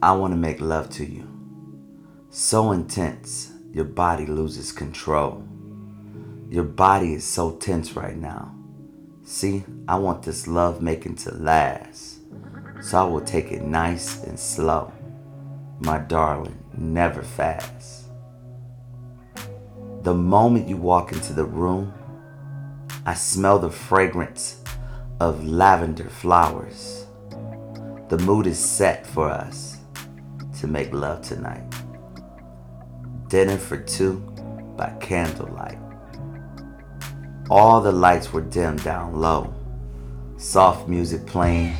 I want to make love to you. So intense, your body loses control. Your body is so tense right now. See, I want this love making to last. So I will take it nice and slow. My darling, never fast. The moment you walk into the room, I smell the fragrance of lavender flowers. The mood is set for us to make love tonight. Dinner for two by candlelight. All the lights were dim down low. Soft music playing,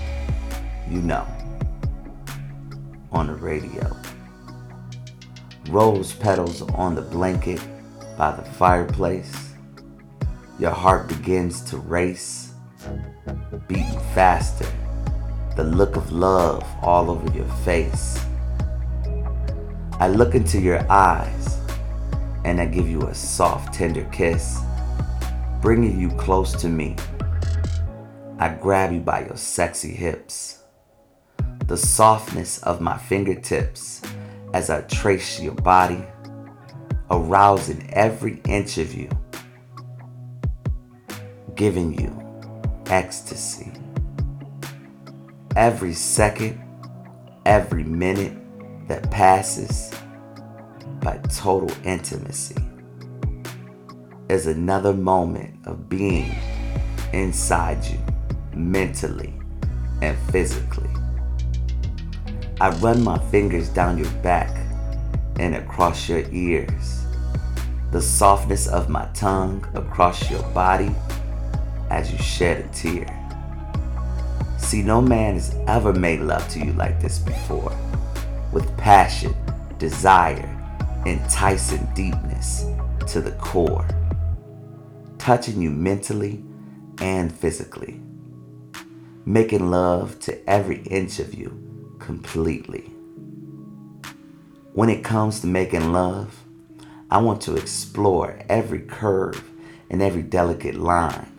you know, on the radio. Rose petals on the blanket by the fireplace. Your heart begins to race, beating faster. The look of love all over your face. I look into your eyes and I give you a soft, tender kiss, bringing you close to me. I grab you by your sexy hips, the softness of my fingertips as I trace your body, arousing every inch of you, giving you ecstasy. Every second, every minute, that passes by total intimacy is another moment of being inside you mentally and physically. I run my fingers down your back and across your ears, the softness of my tongue across your body as you shed a tear. See, no man has ever made love to you like this before with passion, desire, enticing deepness to the core, touching you mentally and physically, making love to every inch of you completely. When it comes to making love, I want to explore every curve and every delicate line,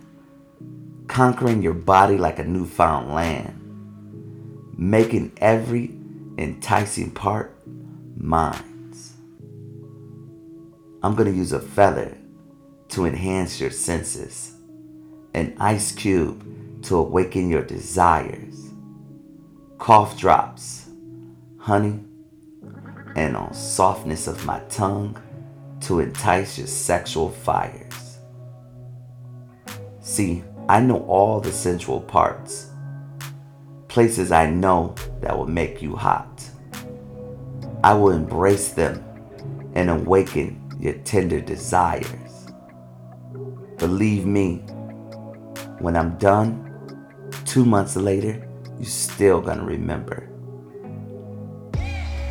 conquering your body like a newfound land, making every enticing part minds. I'm going to use a feather to enhance your senses, an ice cube to awaken your desires, cough drops, honey, and on softness of my tongue to entice your sexual fires. See, I know all the sensual parts places I know that will make you hot. I will embrace them and awaken your tender desires. Believe me, when I'm done, two months later, you're still gonna remember.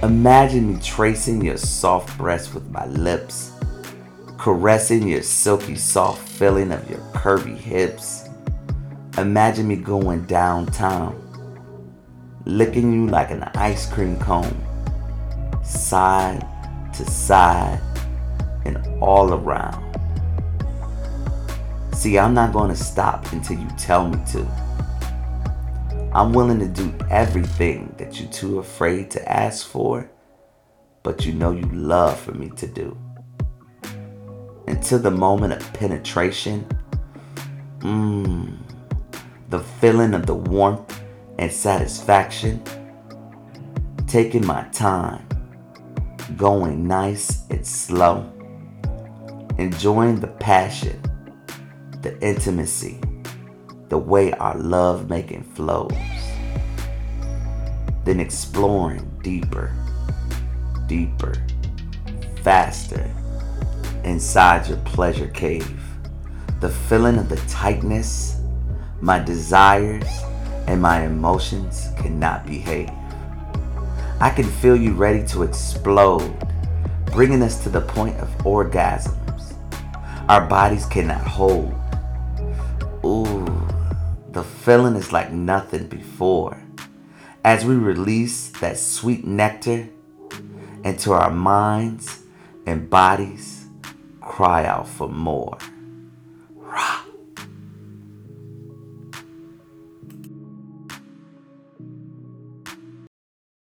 Imagine me tracing your soft breast with my lips, caressing your silky soft feeling of your curvy hips. Imagine me going downtown licking you like an ice cream cone, side to side and all around. See, I'm not going to stop until you tell me to. I'm willing to do everything that you're too afraid to ask for, but you know you love for me to do. Until the moment of penetration, mmm, the feeling of the warmth and satisfaction, taking my time, going nice and slow, enjoying the passion, the intimacy, the way our love making flows, then exploring deeper, deeper, faster inside your pleasure cave. The feeling of the tightness, my desires, and my emotions cannot behave. I can feel you ready to explode, bringing us to the point of orgasms. Our bodies cannot hold. Ooh, the feeling is like nothing before. As we release that sweet nectar into our minds and bodies, cry out for more.